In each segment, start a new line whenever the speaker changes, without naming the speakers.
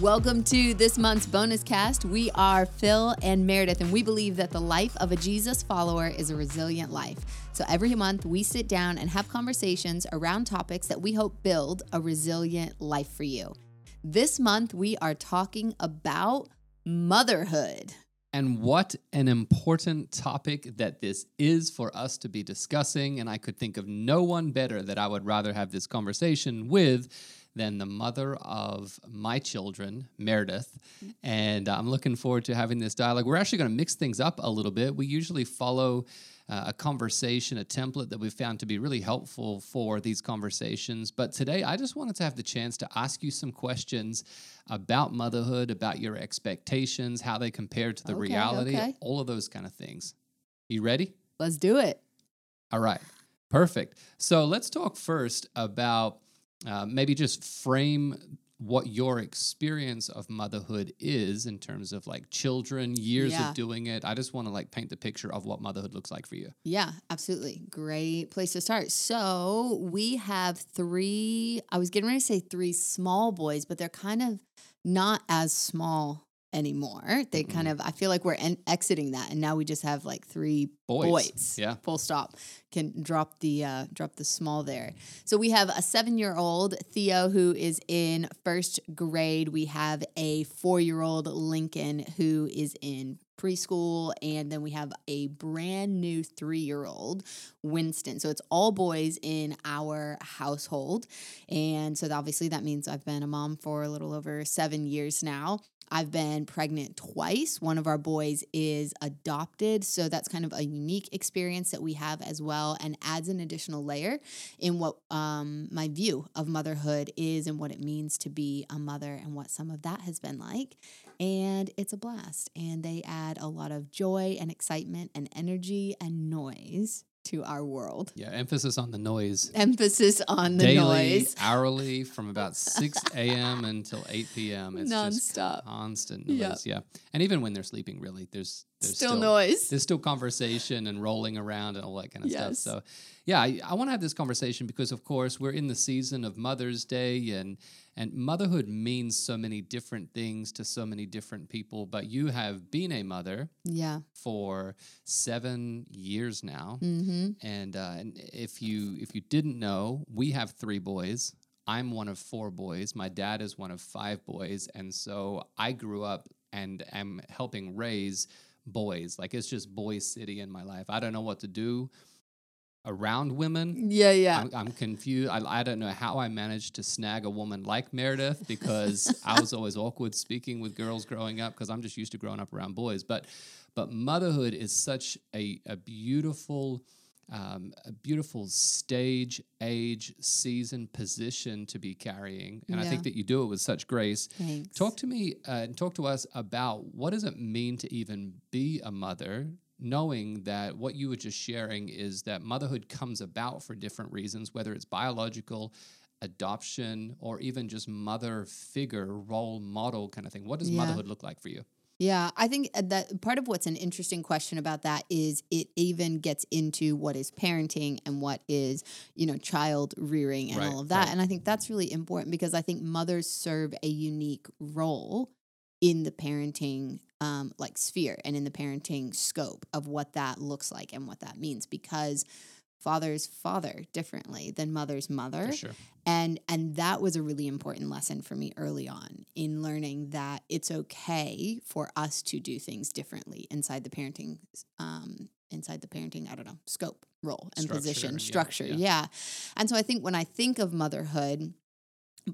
Welcome to this month's bonus cast. We are Phil and Meredith, and we believe that the life of a Jesus follower is a resilient life. So every month, we sit down and have conversations around topics that we hope build a resilient life for you. This month, we are talking about motherhood.
And what an important topic that this is for us to be discussing. And I could think of no one better that I would rather have this conversation with than the mother of my children, Meredith. And I'm looking forward to having this dialogue. We're actually going to mix things up a little bit. We usually follow uh, a conversation, a template that we've found to be really helpful for these conversations. But today, I just wanted to have the chance to ask you some questions about motherhood, about your expectations, how they compare to the
Okay,
reality,
okay.
all of those kind of things. You ready?
Let's do it.
All right, perfect. So let's talk first about uh, maybe just frame what your experience of motherhood is in terms of like children, years
Yeah.
of doing it. I just want to like paint the picture of what motherhood looks like for you.
Yeah, absolutely. Great place to start. So we have three, I was getting ready to say three small boys, but they're kind of not as small anymore. They kind of, I feel like we're en- exiting that. And now we just have like three
Boys.
boys.
Yeah.
Full stop. Can drop the uh, drop the small there. So we have a seven year old Theo who is in first grade. We have a four year old Lincoln who is in preschool, and then we have a brand new three year old Winston. So it's all boys in our household, and so obviously that means I've been a mom for a little over seven years now. I've been pregnant twice. One of our boys is adopted. So that's kind of a unique experience that we have as well and adds an additional layer in what um, my view of motherhood is and what it means to be a mother and what some of that has been like. And it's a blast. And they add a lot of joy and excitement and energy and noise to our world.
Yeah, emphasis on the noise.
Emphasis on the
Daily,
noise.
hourly, from about 6 a.m. until 8 p.m. It's just
Nonstop.
constant noise.
Yep.
Yeah. And even when they're sleeping, really, there's, there's
Still, noise.
there's still conversation and rolling around and all that kind of
Yes.
stuff. So, yeah, I, I want to have this conversation because, of course, we're in the season of Mother's Day, and and motherhood means so many different things to so many different people. But you have been a mother
Yeah.
for seven years now,
Mm-hmm.
and uh, and if you if you didn't know, we have three boys. I'm one of four boys. My dad is one of five boys, and so I grew up and am helping raise boys. Like it's just boy city in my life. I don't know what to do around women.
Yeah, yeah.
I'm, I'm confused. I, I don't know how I managed to snag a woman like Meredith because I was always awkward speaking with girls growing up because I'm just used to growing up around boys. But but motherhood is such a, a beautiful um, a beautiful stage, age, season, position to be carrying, and I think that you do it with such grace.
Thanks.
Talk to me uh, and talk to us about what does it mean to even be a mother, knowing that what you were just sharing is that motherhood comes about for different reasons, whether it's biological, adoption, or even just mother figure, role model kind of thing. What does
Yeah.
motherhood look like for you?
Yeah, I think uh, that part of what's an interesting question about that is it even gets into what is parenting and what is, you know, child rearing and
Right,
all of that.
right.
And I think that's really important because I think mothers serve a unique role in the parenting um, like sphere and in the parenting scope of what that looks like and what that means because fathers father differently than mother's mother
sure.
and and that was a really important lesson for me early on in learning that it's okay for us to do things differently inside the parenting um inside the parenting i don't know scope role and
Structure,
position
yeah,
structure
yeah.
yeah and so i think when i think of motherhood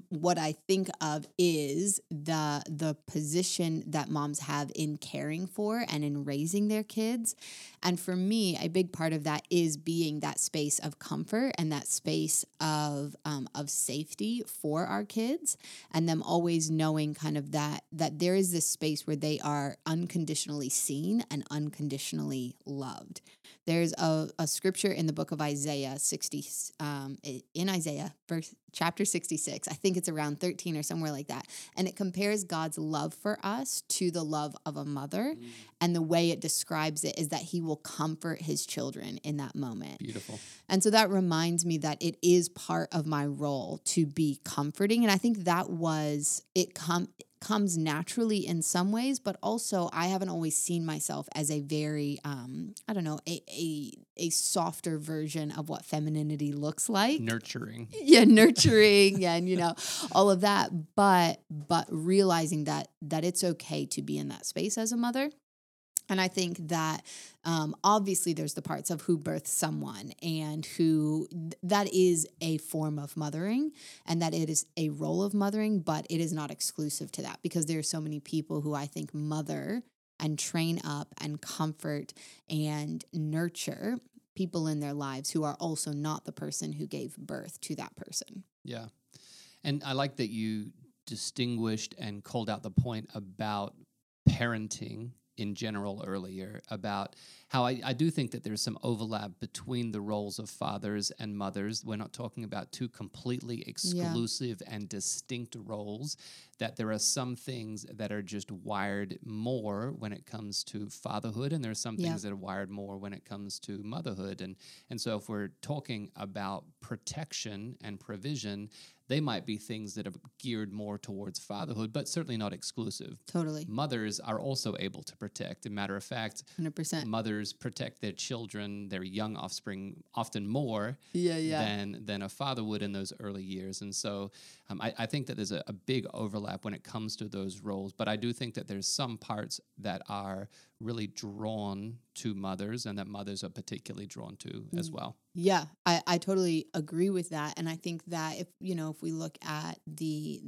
what I think of is the the position that moms have in caring for and in raising their kids. And for me, a big part of that is being that space of comfort and that space of um, of safety for our kids, and them always knowing kind of that that there is this space where they are unconditionally seen and unconditionally loved. There's a, a scripture in the book of Isaiah 60, um, in Isaiah, verse, chapter 66. I think it's around 13 or somewhere like that. And it compares God's love for us to the love of a mother. And the way it describes it is that he will comfort his children in that moment.
Beautiful.
And so that reminds me that it is part of my role to be comforting. And I think that was it come comes naturally in some ways, but also I haven't always seen myself as a very um, I don't know, a, a a softer version of what femininity looks like.
Nurturing.
Yeah, nurturing yeah, and you know, all of that. But but realizing that that it's okay to be in that space as a mother. And I think that um, obviously there's the parts of who births someone and who that is a form of mothering and that it is a role of mothering, but it is not exclusive to that because there are so many people who I think mother and train up and comfort and nurture people in their lives who are also not the person who gave birth to that person.
Yeah. And I like that you distinguished and called out the point about parenting in general earlier about how I, I, do think that there's some overlap between the roles of fathers and mothers. We're not talking about two completely exclusive yeah. and distinct roles, that there are some things that are just wired more when it comes to fatherhood, and there are some yeah. things that are wired more when it comes to motherhood. And, and so if we're talking about protection and provision, they might be things that are geared more towards fatherhood, but certainly not exclusive.
Totally.
Mothers are also able to protect. As a matter of fact,
100%.
mothers protect their children, their young offspring, often more
yeah, yeah.
than than a father would in those early years. And so um, I, I, think that there's a, a big overlap when it comes to those roles. But I do think that there's some parts that are really drawn to mothers and that mothers are particularly drawn to mm. as well.
Yeah, I, I totally agree with that. And I think that if, you know, if we look at the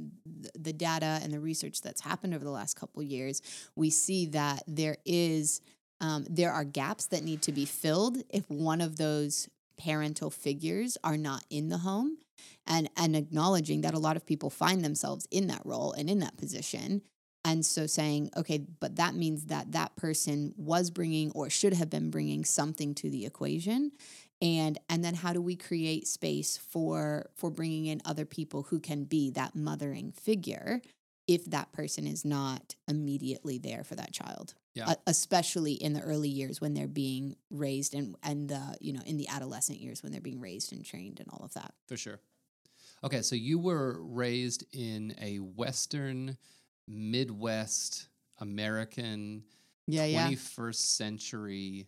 the data and the research that's happened over the last couple years, we see that there is um, there are gaps that need to be filled if one of those parental figures are not in the home and and acknowledging that a lot of people find themselves in that role and in that position and so saying okay but that means that that person was bringing or should have been bringing something to the equation and and then how do we create space for for bringing in other people who can be that mothering figure if that person is not immediately there for that child
yeah.
especially in the early years when they're being raised and and the you know in the adolescent years when they're being raised and trained and all of that
for sure okay so you were raised in a western midwest american
yeah,
21st yeah. century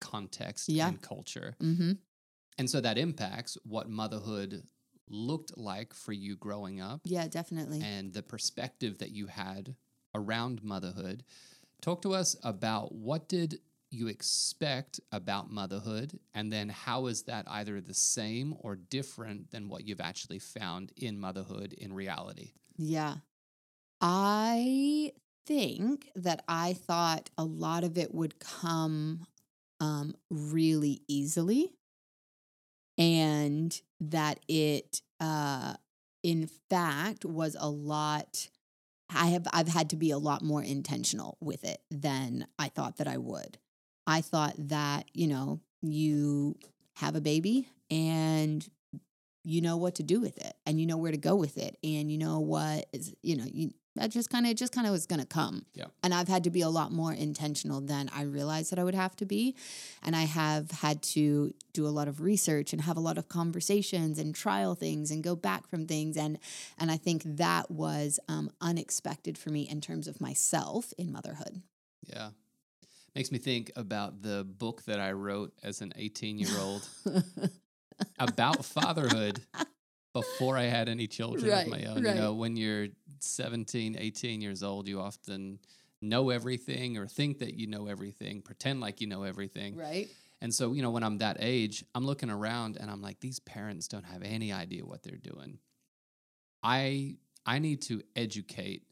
context
yeah.
and culture
mm-hmm.
and so that impacts what motherhood looked like for you growing up
yeah definitely
and the perspective that you had around motherhood Talk to us about what did you expect about motherhood and then how is that either the same or different than what you've actually found in motherhood in reality?
Yeah. I think that I thought a lot of it would come um, really easily and that it uh, in fact was a lot I have I've had to be a lot more intentional with it than I thought that I would. I thought that, you know, you have a baby and you know what to do with it and you know where to go with it and you know what is, you know, you that just kind of just kind of was going to come.
Yeah.
And I've had to be a lot more intentional than I realized that I would have to be. And I have had to do a lot of research and have a lot of conversations and trial things and go back from things and and I think that was um, unexpected for me in terms of myself in motherhood.
Yeah. Makes me think about the book that I wrote as an 18 year old about fatherhood before I had any children
right,
of my own.
Right.
You know, when you're 17, 18 years old, you often know everything or think that you know everything, pretend like you know everything.
Right.
And so, you know, when I'm that age, I'm looking around and I'm like, these parents don't have any idea what they're doing. I I need to educate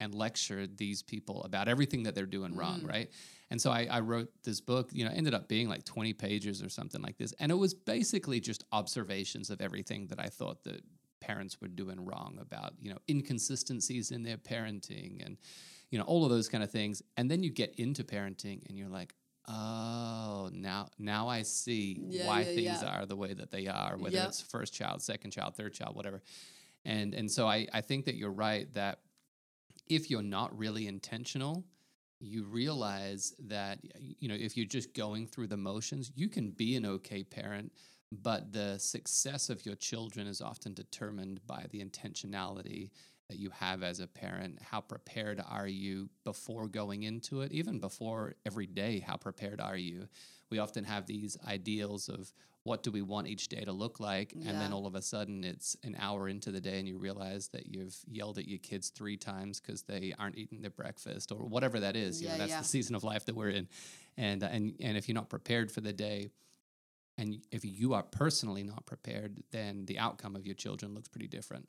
and lecture these people about everything that they're doing mm. wrong, right? And so I, I, wrote this book, you know, ended up being like 20 pages or something like this. And it was basically just observations of everything that I thought that parents were doing wrong about, you know, inconsistencies in their parenting and, you know, all of those kind of things. And then you get into parenting and you're like, oh, now now I see
yeah,
why
yeah,
things
yeah.
are the way that they are, whether
yep.
it's first child, second child, third child, whatever. And and so I, I think that you're right that if you're not really intentional, you realize that you know if you're just going through the motions you can be an okay parent but the success of your children is often determined by the intentionality that you have as a parent? How prepared are you before going into it? Even before every day, how prepared are you? We often have these ideals of what do we want each day to look like and then all of a sudden it's an hour into the day and you realize that you've yelled at your kids three times because they aren't eating their breakfast or whatever that is you know
Yeah,
that's
yeah.
the season of life that we're in and and and if you're not prepared for the day and if you are personally not prepared then the outcome of your children looks pretty different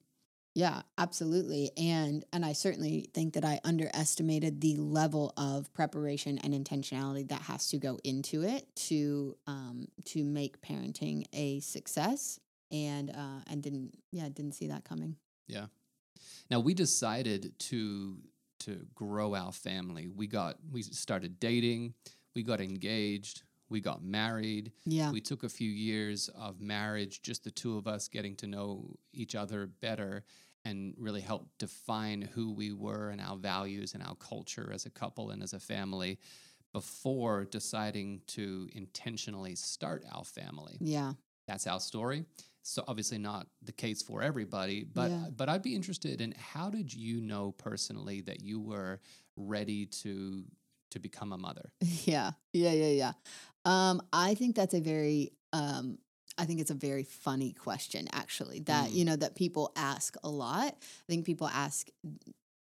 Yeah, absolutely. And and I certainly think that I underestimated the level of preparation and intentionality that has to go into it to um to make parenting a success and uh and didn't yeah, didn't see that coming. Yeah.
Now we decided to to grow our family we got we started dating we got engaged we got married
Yeah.
We took a few years of marriage, just the two of us getting to know each other better and really helped define who we were and our values and our culture as a couple and as a family before deciding to intentionally start our family.
yeah.
That's our story. So obviously not the case for everybody, but
Yeah.
but I'd be interested in how did you know personally that you were ready to to become a mother?
Yeah. Yeah, yeah, yeah. Um I think that's a very um I think it's a very funny question actually that
Mm.
you know that people ask a lot. I think people ask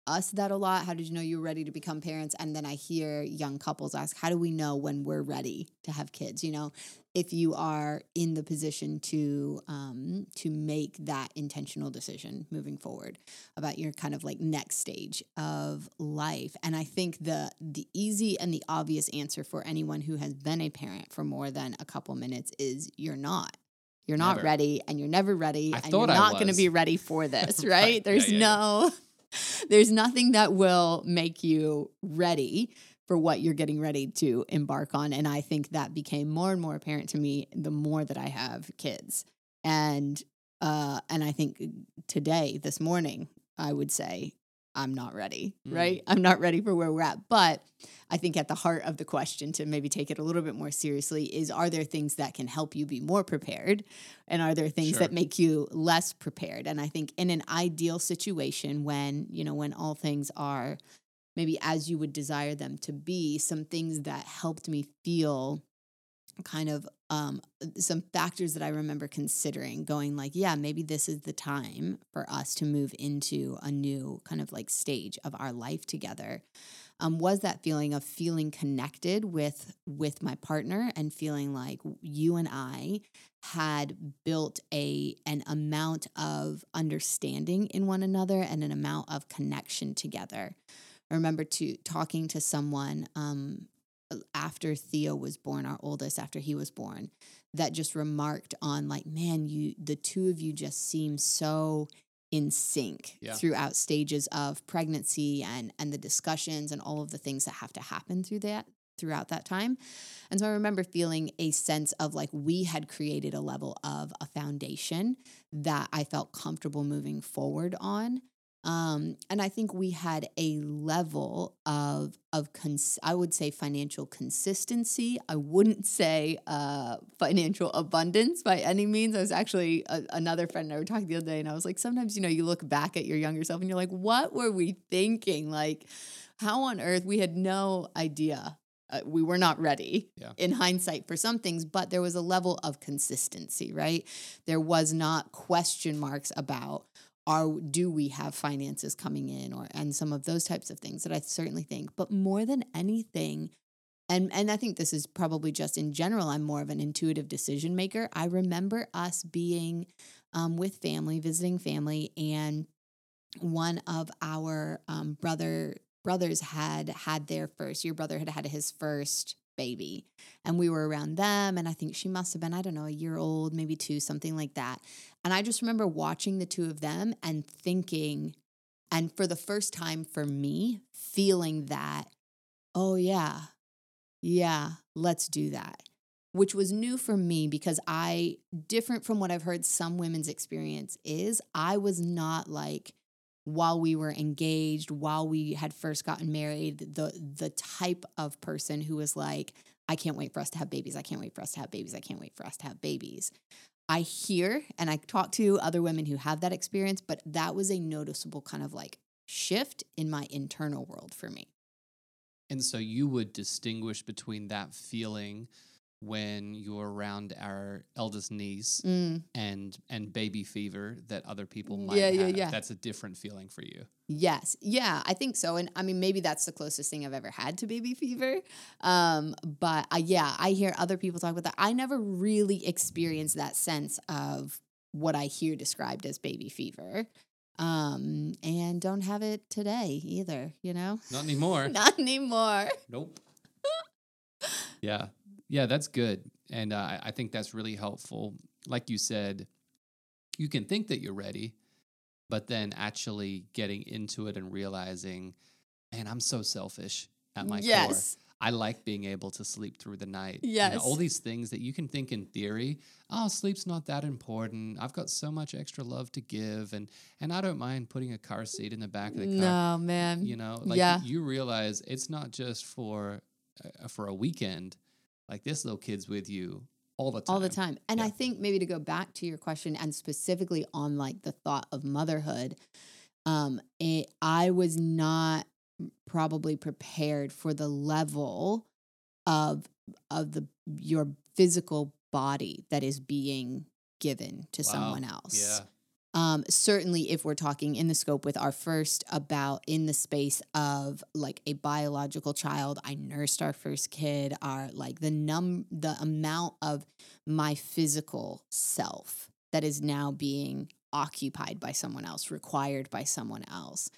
us that a lot. How did you know you were ready to become parents? And then I hear young couples ask, how do we know when we're ready to have kids? You know, if you are in the position to um, to make that intentional decision moving forward about your kind of like next stage of life. And I think the the easy and the obvious answer for anyone who has been a parent for more than a couple minutes is you're not. You're not
Never.
ready and you're never ready
I
and you're not going to be ready for this,
Right.
right? There's
yeah, yeah.
no there's nothing that will make you ready for what you're getting ready to embark on and I think that became more and more apparent to me the more that I have kids. And uh and I think today this morning I would say I'm not ready,
Mm.
right? I'm not ready for where we're at. But I think at the heart of the question to maybe take it a little bit more seriously is are there things that can help you be more prepared? And are there things
Sure.
that make you less prepared? And I think in an ideal situation when, you know, when all things are maybe as you would desire them to be, some things that helped me feel kind of um some factors that I remember considering going like yeah maybe this is the time for us to move into a new kind of like stage of our life together. Um was that feeling of feeling connected with with my partner and feeling like you and I had built a an amount of understanding in one another and an amount of connection together. I remember to talking to someone um after Theo was born, our oldest, after he was born, that just remarked on like, man, you the two of you just seem so in sync
Yeah.
throughout stages of pregnancy and and the discussions and all of the things that have to happen through that throughout that time. And so I remember feeling a sense of like we had created a level of a foundation that I felt comfortable moving forward on. Um, and I think we had a level of of cons- I would say financial consistency. I wouldn't say uh, financial abundance by any means. I was actually a, another friend and I were talking the other day, and I was like, sometimes you know you look back at your younger self and you're like, what were we thinking? Like, how on earth we had no idea. Uh, we were not ready
Yeah.
in hindsight for some things, but there was a level of consistency, right? There was not question marks about are do we have finances coming in or and some of those types of things that I certainly think. But more than anything, and and I think this is probably just in general, I'm more of an intuitive decision maker. I remember us being um, with family, visiting family, and one of our um, brother brothers had had their first. Your brother had had his first baby, and we were around them. And I think she must have been I don't know a year old, maybe two, something like that. And I just remember watching the two of them and thinking, and for the first time for me, feeling that, oh, yeah, yeah, let's do that. Which was new for me because I, different from what I've heard some women's experience is, I was not like, while we were engaged, while we had first gotten married, the the type of person who was like, I can't wait for us to have babies. I can't wait for us to have babies. I can't wait for us to have babies. I hear and I talk to other women who have that experience, but that was a noticeable kind of like shift in my internal world for me.
And so you would distinguish between that feeling when you're around our eldest niece
Mm,
and and baby fever that other people might
Yeah, yeah,
have.
yeah.
That's a different feeling for you.
yes. Yeah, I think so. And I mean, maybe that's the closest thing I've ever had to baby fever. Um, but uh, yeah, I hear other people talk about that. I never really experienced that sense of what I hear described as baby fever. Um, and don't have it today either, you know?
Not anymore.
Not anymore.
Nope. yeah. Yeah, that's good. And uh, I- think that's really helpful. Like you said, you can think that you're ready, but then actually getting into it and realizing, man, I'm so selfish at my core. I like being able to sleep through the night. You know, all these things that you can think in theory, oh, sleep's not that important. I've got so much extra love to give and and I don't mind putting a car seat in the back of the car.
No, man.
You know, like
Yeah.
you, you realize it's not just for uh, for a weekend. Like this little kid's with you all the time.
all the time. And
Yeah.
I think maybe to go back to your question and specifically on like the thought of motherhood, um, it, I was not probably prepared for the level of of the your physical body that is being given to
Wow.
someone else.
Yeah.
Um, certainly, if we're talking in the scope with our first about in the space of like a biological child, I nursed our first kid. Our like the num the amount of my physical self that is now being occupied by someone else, required by someone else.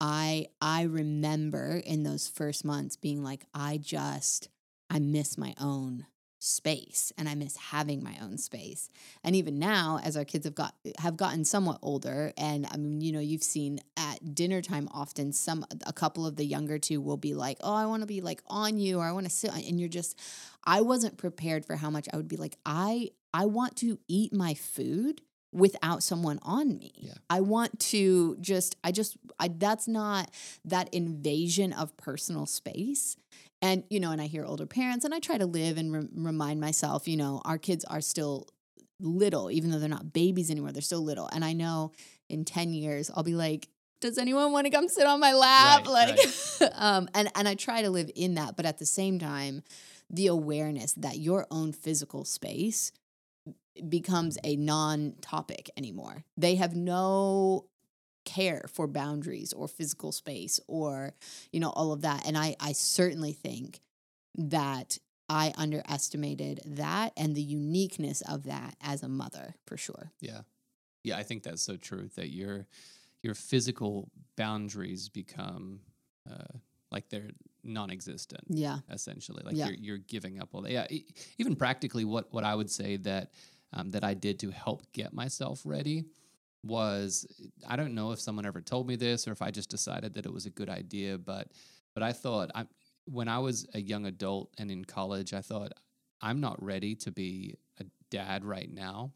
I I remember in those first months being like, I just I miss my own space and I miss having my own space. And even now, as our kids have got have gotten somewhat older, and I mean, you know, you've seen at dinner time often some a couple of the younger two will be like, "Oh, I want to be like on you," or "I want to sit," on-" and you're just. I wasn't prepared for how much I would be like. I I want to eat my food without someone on me.
Yeah.
I want to just I just I that's not that invasion of personal space. And you know, and I hear older parents and I try to live and re- remind myself, you know, our kids are still little even though they're not babies anymore, they're still little. And I know in 10 years I'll be like does anyone want to come sit on my lap?
Right,
like um and and I try to live in that, but at the same time the awareness that your own physical space becomes a non-topic anymore. They have no care for boundaries or physical space or you know all of that and I I certainly think that I underestimated that and the uniqueness of that as a mother for sure.
Yeah. Yeah, I think that's so true that your your physical boundaries become uh, like they're non-existent
Yeah.
essentially. Like
Yeah.
you're you're giving up all that. Yeah, even practically what what I would say that um, that I did to help get myself ready was I don't know if someone ever told me this or if I just decided that it was a good idea, but but I thought I when I was a young adult and in college, I thought I'm not ready to be a dad right now.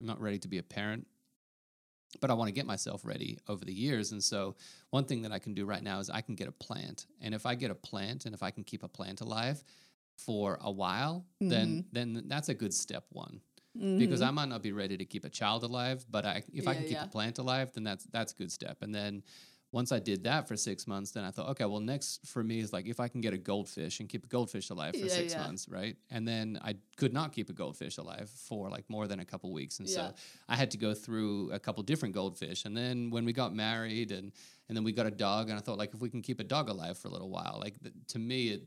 I'm not ready to be a parent. But I want to get myself ready over the years. And so, one thing that I can do right now is I can get a plant. And if I get a plant and if I can keep a plant alive for a while, then mm-hmm. then that's a good step one because
Mhm.
I might not be ready to keep a child alive, but I, if I can keep
yeah.
a plant alive, then that's that's a good step. And then once I did that for six months, then I thought, okay, well, next for me is like if I can get a goldfish and keep a goldfish alive for
Yeah,
six
yeah.
months, right? And then I could not keep a goldfish alive for like more than a couple weeks, and
Yeah.
so I had to go through a couple different goldfish. And then when we got married, and and then we got a dog, and I thought like if we can keep a dog alive for a little while, like th- to me it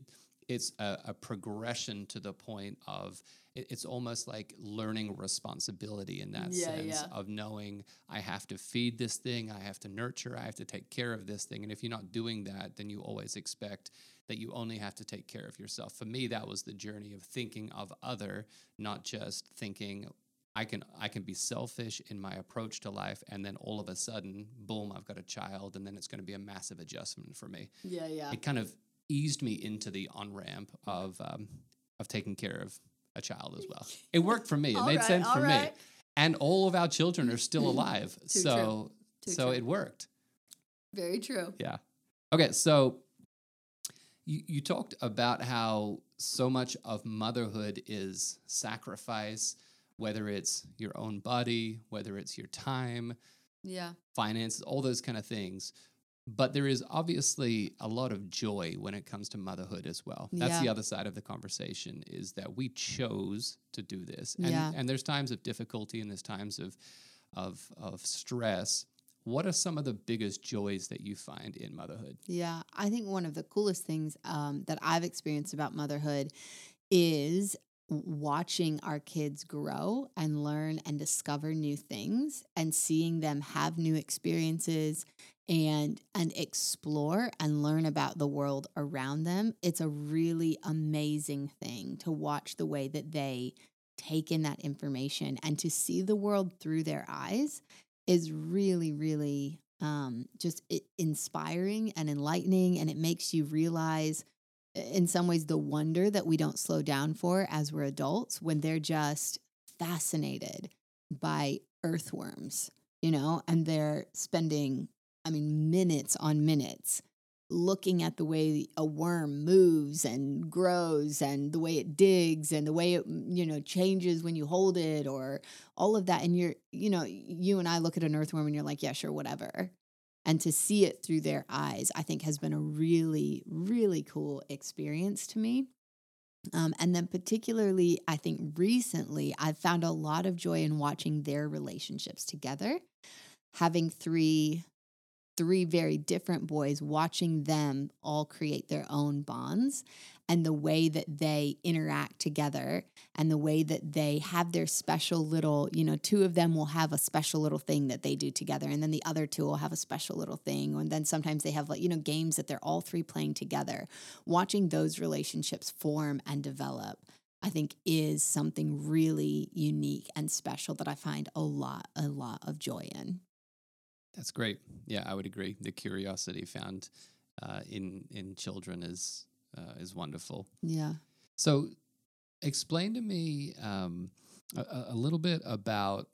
it's a, a progression to the point of it's almost like learning responsibility in that
Yeah,
sense
yeah.
of knowing I have to feed this thing, I have to nurture, I have to take care of this thing. And if you're not doing that, then you always expect that you only have to take care of yourself. For me, that was the journey of thinking of other, not just thinking I can I can be selfish in my approach to life, and then all of a sudden, boom, I've got a child, and then it's going to be a massive adjustment for me
Yeah, yeah.
it kind of eased me into the on ramp of um, of taking care of a child as well. It worked for me. It made
right,
sense for me, and all of our children are still alive. So. So
true.
it worked.
Very true.
Yeah. Okay, so you you talked about how so much of motherhood is sacrifice, whether it's your own body, whether it's your time,
Yeah.
finances, all those kind of things. But there is obviously a lot of joy when it comes to motherhood as well. That's the other side of the conversation is that we chose to do this. And,
Yeah.
and there's times of difficulty and there's times of, of, of stress. What are some of the biggest joys that you find in motherhood?
Yeah, I think one of the coolest things um, that I've experienced about motherhood is watching our kids grow and learn and discover new things and seeing them have new experiences and and explore and learn about the world around them it's a really amazing thing to watch the way that they take in that information and to see the world through their eyes is really really um, just inspiring and enlightening and it makes you realize in some ways the wonder that we don't slow down for as we're adults when they're just fascinated by earthworms you know and they're spending i mean minutes on minutes looking at the way a worm moves and grows and the way it digs and the way it mm, you know changes when you hold it or all of that. And you're you know you and I look at an earthworm and you're like yeah sure whatever. And to see it through their eyes I think has been a really really cool experience to me. Um, and then particularly I think recently I've found a lot of joy in watching their relationships together having three three very different boys watching them all create their own bonds and the way that they interact together and the way that they have their special little you know two of them will have a special little thing that they do together and then the other two will have a special little thing and then sometimes they have like you know games that they're all three playing together watching those relationships form and develop I think is something really unique and special that I find a lot a lot of joy in.
That's great. Yeah, I would agree. The curiosity found uh, in in children is uh, is wonderful.
Yeah.
So, explain to me um, a- a, little bit about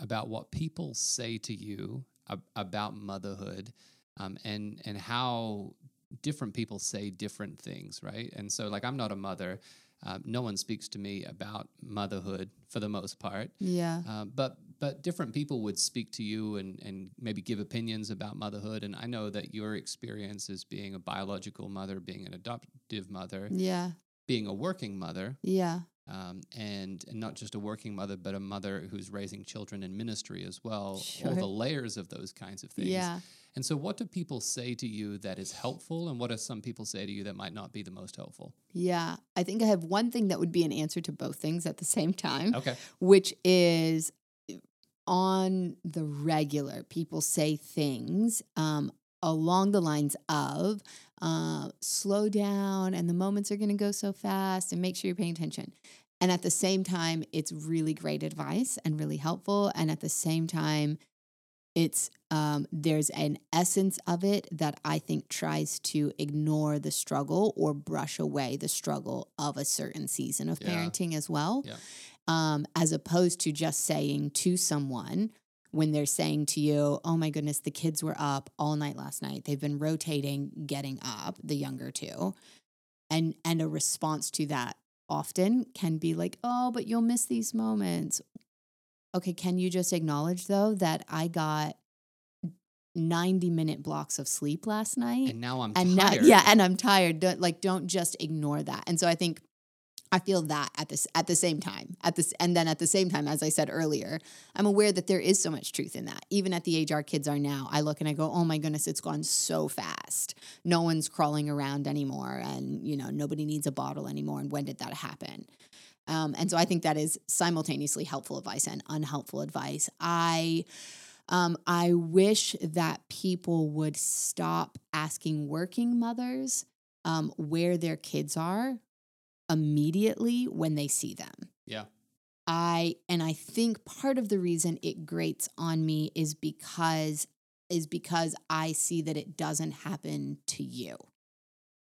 about what people say to you ab- about motherhood, um, and and how different people say different things, right? And so, like, I'm not a mother. Uh, no one speaks to me about motherhood for the most part.
Yeah.
Uh, but but different people would speak to you and and maybe give opinions about motherhood. And I know that your experience as being a biological mother, being an adoptive mother,
Yeah.
being a working mother,
Yeah.
um, and and not just a working mother, but a mother who's raising children in ministry as well.
Sure.
All the layers of those kinds of things.
Yeah.
And so, what do people say to you that is helpful, and what do some people say to you that might not be the most helpful?
Yeah. I think I have one thing that would be an answer to both things at the same time,
Okay.
which is on the regular, people say things um, along the lines of uh, slow down and the moments are going to go so fast and make sure you're paying attention. And at the same time, it's really great advice and really helpful. And at the same time, it's um, there's an essence of it that I think tries to ignore the struggle or brush away the struggle of a certain season of
Yeah.
parenting as well,
Yeah.
Um, as opposed to just saying to someone when they're saying to you, "Oh my goodness, the kids were up all night last night. They've been rotating, getting up." The younger two, and and a response to that often can be like, "Oh, but you'll miss these moments." Okay, can you just acknowledge though that I got 90 minute blocks of sleep last night?
And now I'm
and
tired.
now yeah, and I'm tired. Don't like don't just ignore that. And so I think I feel that at this at the same time. At this and then at the same time, as I said earlier, I'm aware that there is so much truth in that. Even at the age our kids are now, I look and I go, oh my goodness, it's gone so fast. No one's crawling around anymore, and you know, nobody needs a bottle anymore. And when did that happen? Um, and so I think that is simultaneously helpful advice and unhelpful advice. I um, I wish that people would stop asking working mothers um, where their kids are immediately when they see them.
Yeah.
I and I think part of the reason it grates on me is because is because I see that it doesn't happen to you.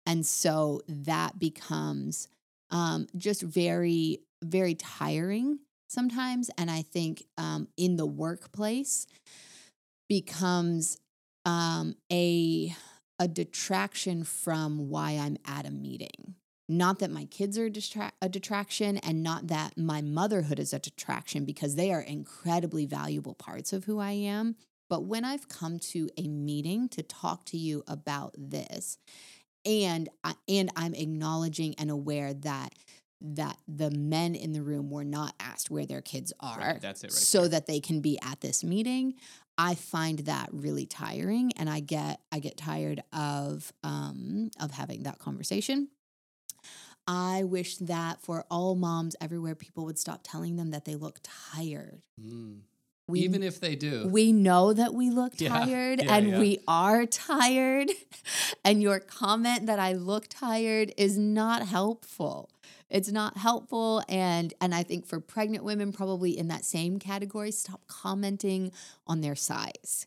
And so that becomes um, just very, very tiring sometimes. And I think um, in the workplace becomes um, a a detraction from why I'm at a meeting. Not that my kids are a, distra- a detraction and not that my motherhood is a detraction because they are incredibly valuable parts of who I am. But when I've come to a meeting to talk to you about this, and I, and I'm acknowledging and aware that that the men in the room were not asked where their kids are,
Right, that's it right
so
there.
that they can be at this meeting. I find that really tiring, and I get I get tired of um, of having that conversation. I wish that for all moms everywhere, people would stop telling them that they look tired.
Mm.
We,
Even if they do.
we know that we look tired
yeah,
and
yeah.
we are tired. And your comment that I look tired is not helpful. It's not helpful. And and I think for pregnant women, probably in that same category, stop commenting on their size.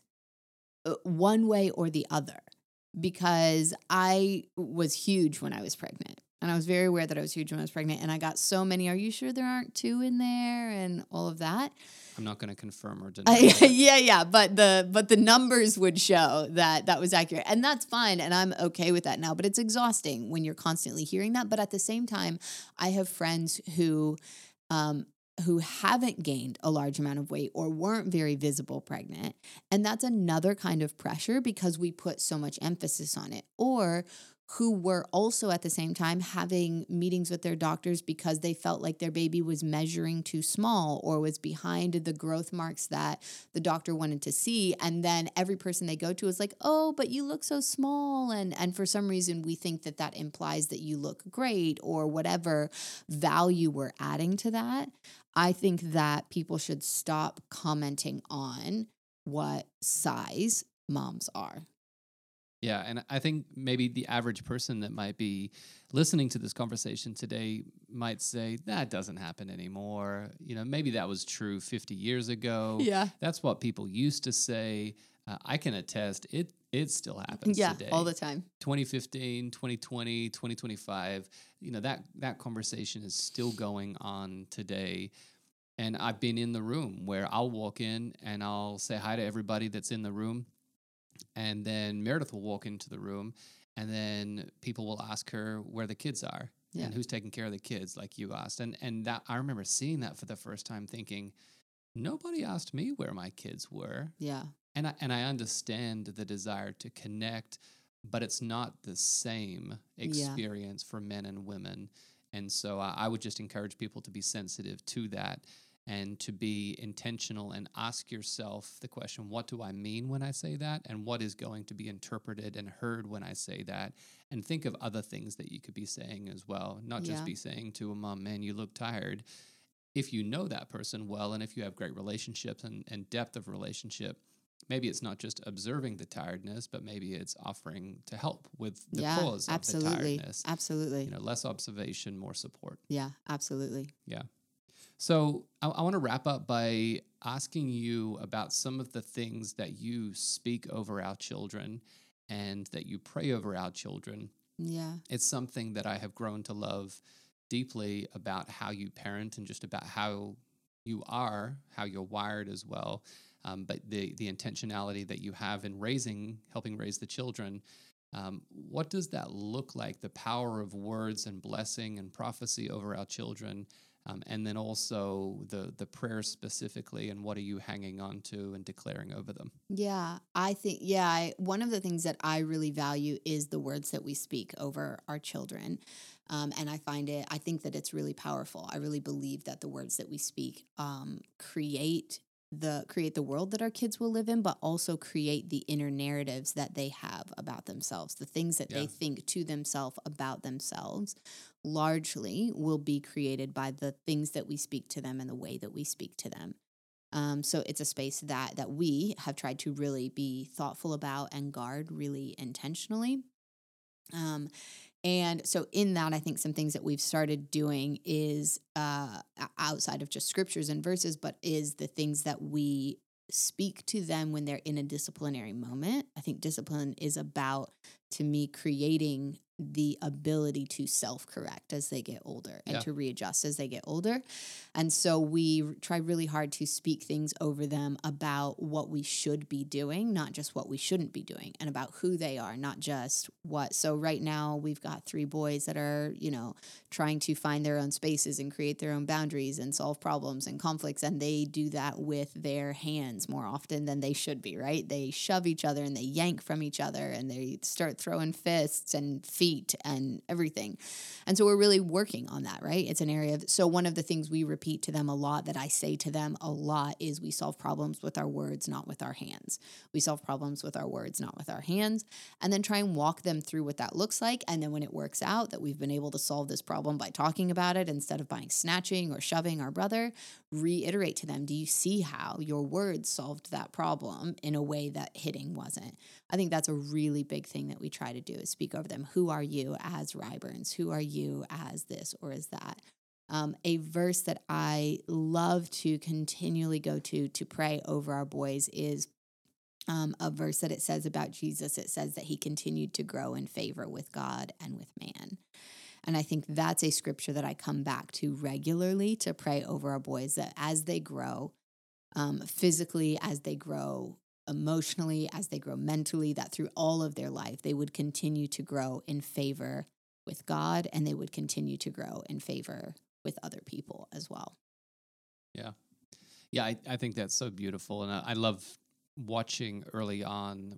uh, One way or the other. Because I was huge when I was pregnant. And I was very aware that I was huge when I was pregnant. And I got so many, are you sure there aren't two in there? And all of that.
I'm not going to confirm or deny.
Yeah, yeah, but the but the numbers would show that that was accurate, and that's fine, and I'm okay with that now. But it's exhausting when you're constantly hearing that. But at the same time, I have friends who, um, who haven't gained a large amount of weight or weren't very visible pregnant, and that's another kind of pressure because we put so much emphasis on it, or who were also at the same time having meetings with their doctors because they felt like their baby was measuring too small or was behind the growth marks that the doctor wanted to see. And then every person they go to is like oh but you look so small. And and for some reason we think that that implies that you look great or whatever value we're adding to that. I think that people should stop commenting on what size moms are
Yeah, and I think maybe the average person that might be listening to this conversation today might say that doesn't happen anymore. You know, maybe that was true 50 years ago.
yeah
That's what people used to say. Uh, I can attest it it still happens
yeah
today.
all the time
2015, 2020, 2025, you know, that that conversation is still going on today. And I've been in the room where I'll walk in and I'll say hi to everybody that's in the room. And then Meredith will walk into the room and then people will ask her where the kids are
Yeah.
and who's taking care of the kids, like you asked. And and that I remember seeing that for the first time thinking, nobody asked me where my kids were
yeah
and I, and I understand the desire to connect, but it's not the same
Yeah.
experience for men and women. And so I, I would just encourage people to be sensitive to that and to be intentional and ask yourself the question what do I mean when I say that? And what is going to be interpreted and heard when I say that? And think of other things that you could be saying as well, not just
Yeah.
be saying to a mom, man, you look tired. If you know that person well and if you have great relationships and, and depth of relationship, maybe it's not just observing the tiredness, but maybe it's offering to help with the
yeah
cause of
absolutely
the tiredness.
absolutely
You know, less observation, more support.
yeah absolutely
So I, I want to wrap up by asking you about some of the things that you speak over our children and that you pray over our children.
yeah
It's something that I have grown to love deeply about how you parent and just about how you are, how you're wired as well. Um, but the the intentionality that you have in raising, helping raise the children, um, what does that look like? The power of words and blessing and prophecy over our children, um, and then also the the prayer specifically, and what are you hanging on to and declaring over them?
Yeah, I think, yeah, I, one of the things that I really value is the words that we speak over our children. Um, and I find it, I think that it's really powerful. I really believe that the words that we speak um, create the create the world that our kids will live in but also create the inner narratives that they have about themselves. The things that they think to themselves about themselves largely will be created by the things that we speak to them and the way that we speak to them. Um, so it's a space that that we have tried to really be thoughtful about and guard really intentionally. Um, and so in that, I think some things that we've started doing is uh, outside of just scriptures and verses, but is the things that we speak to them when they're in a disciplinary moment. I think discipline is about to me creating the ability to self correct as they get older and
Yeah.
to readjust as they get older. And so we try really hard to speak things over them about what we should be doing, not just what we shouldn't be doing, and about who they are, not just what. So right now we've got three boys that are, you know, trying to find their own spaces and create their own boundaries and solve problems and conflicts. And they do that with their hands more often than they should be, right? They shove each other and they yank from each other and they start throwing fists and feet and everything. And so we're really working on that, right? It's an area of, so one of the things we repeat to them a lot that I say to them a lot is we solve problems with our words, not with our hands. We solve problems with our words, not with our hands, and then try and walk them through what that looks like. And then when it works out that we've been able to solve this problem by talking about it instead of by snatching or shoving our brother, reiterate to them, do you see how your words solved that problem in a way that hitting wasn't? I think that's a really big thing that we try to do is speak over them. Who are you as Ryburns? Who are you as this or as that? Um, a verse that I love to continually go to to pray over our boys is um, a verse that it says about Jesus. It says that he continued to grow in favor with God and with man. And I think that's a scripture that I come back to regularly to pray over our boys that as they grow, um, physically, as they grow emotionally, as they grow mentally, that through all of their life, they would continue to grow in favor with God and they would continue to grow in favor with other people as well.
Yeah, Yeah, I, I think that's so beautiful, and I, I love watching early on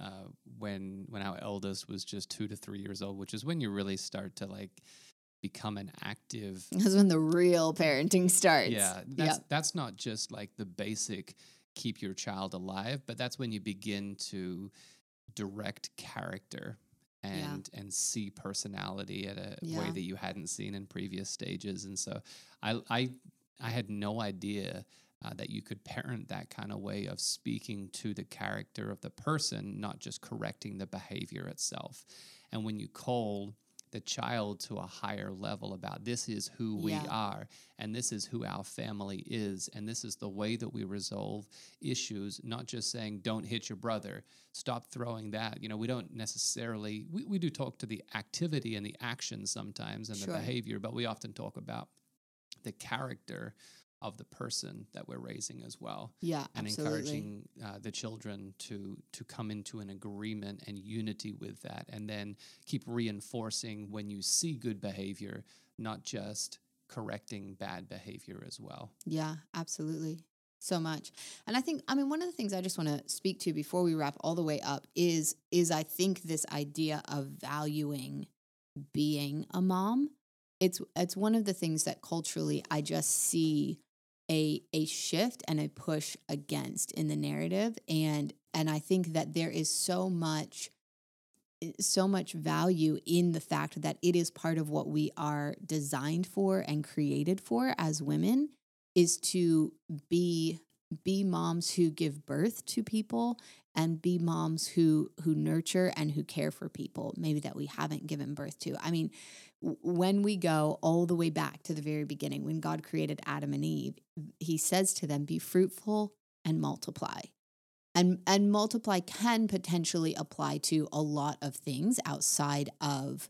uh, when when our eldest was just two to three years old, which is when you really start to like become an active.
That's when the real parenting starts.
Yeah, that's
Yep.
that's not just like the basic keep your child alive, but that's when you begin to direct character and and see personality at a way that you hadn't seen in previous stages. And so I I I had no idea uh, that you could parent that kind of way of speaking to the character of the person, not just correcting the behavior itself. And when you call the child to a higher level about this is who we
Yeah.
are and this is who our family is and this is the way that we resolve issues not just saying don't hit your brother stop throwing that you know we don't necessarily we, we do talk to the activity and the action sometimes and
Sure.
the behavior but we often talk about the character of the person that we're raising as well
Yeah,
and
absolutely.
encouraging uh, the children to to come into an agreement and unity with that and then keep reinforcing when you see good behavior not just correcting bad behavior as well
Yeah, absolutely. So much. And I think I mean one of the things I just want to speak to before we wrap all the way up is is I think this idea of valuing being a mom. It's it's one of the things that culturally I just see a a shift and a push against in the narrative. And and I think that there is so much eh, so much value in the fact that it is part of what we are designed for and created for as women is to be be moms who give birth to people and be moms who who nurture and who care for people maybe that we haven't given birth to. I mean when we go all the way back to the very beginning when god created adam and eve he says to them be fruitful and multiply. And and multiply can potentially apply to a lot of things outside of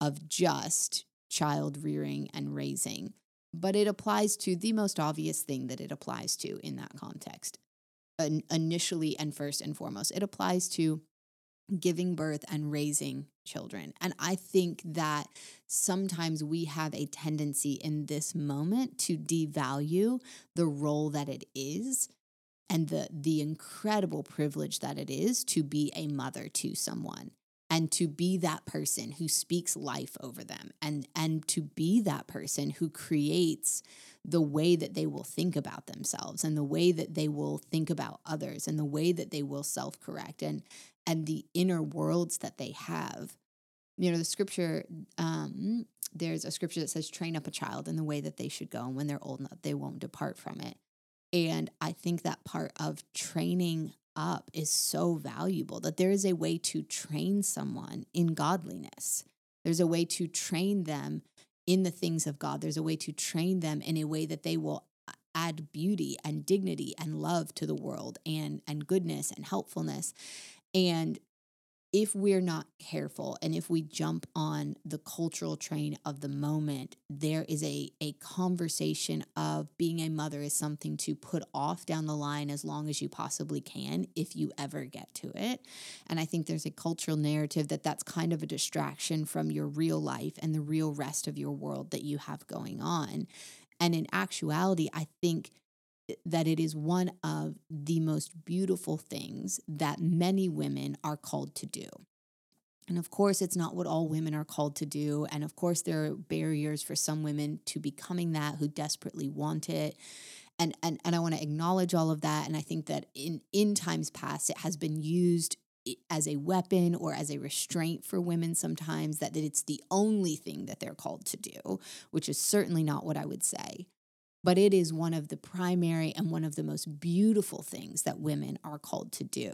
of just child rearing and raising but it applies to the most obvious thing that it applies to in that context initially and first and foremost it applies to giving birth and raising children. And i think that sometimes we have a tendency in this moment to devalue the role that it is and the the incredible privilege that it is to be a mother to someone and to be that person who speaks life over them and and to be that person who creates the way that they will think about themselves and the way that they will think about others and the way that they will self-correct and and the inner worlds that they have. You know the scripture um there's a scripture that says train up a child in the way that they should go and when they're old enough they won't depart from it. And I think that part of training up is so valuable that there is a way to train someone in godliness. There's a way to train them in the things of God. There's a way to train them in a way that they will add beauty and dignity and love to the world and and goodness and helpfulness. And if we're not careful and if we jump on the cultural train of the moment, there is a, a conversation of being a mother is something to put off down the line as long as you possibly can if you ever get to it. And I think there's a cultural narrative that that's kind of a distraction from your real life and the real rest of your world that you have going on. And in actuality, I think that it is one of the most beautiful things that many women are called to do. And of course, it's not what all women are called to do. And of course, there are barriers for some women to becoming that who desperately want it. And, and, and I want to acknowledge all of that. And I think that in, in times past, it has been used as a weapon or as a restraint for women sometimes, that, that it's the only thing that they're called to do, which is certainly not what I would say but it is one of the primary and one of the most beautiful things that women are called to do.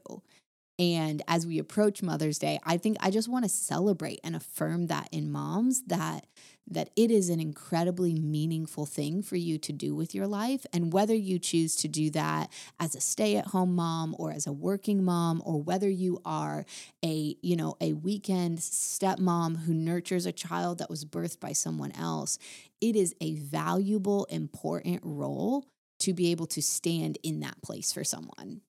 And as we approach Mother's Day, I think I just want to celebrate and affirm that in moms that that it is an incredibly meaningful thing for you to do with your life and whether you choose to do that as a stay-at-home mom or as a working mom or whether you are a, you know, a weekend stepmom who nurtures a child that was birthed by someone else, it is a valuable, important role to be able to stand in that place for someone.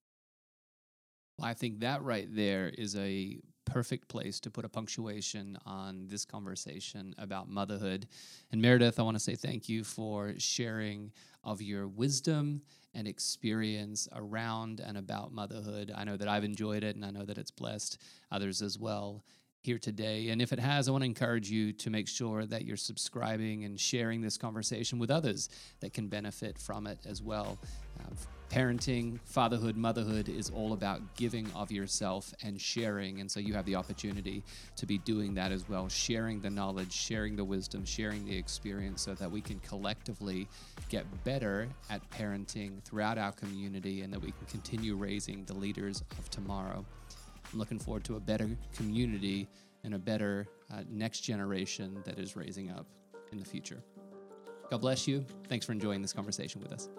I think that right there is a perfect place to put a punctuation on this conversation about motherhood. And Meredith, I want to say thank you for sharing of your wisdom and experience around and about motherhood. I know that I've enjoyed it and I know that it's blessed others as well here today. And if it has, I want to encourage you to make sure that you're subscribing and sharing this conversation with others that can benefit from it as well. Uh, parenting, fatherhood, motherhood is all about giving of yourself and sharing. And so you have the opportunity to be doing that as well, sharing the knowledge, sharing the wisdom, sharing the experience so that we can collectively get better at parenting throughout our community and that we can continue raising the leaders of tomorrow. I'm looking forward to a better community and a better uh, next generation that is raising up in the future. God bless you. Thanks for enjoying this conversation with us.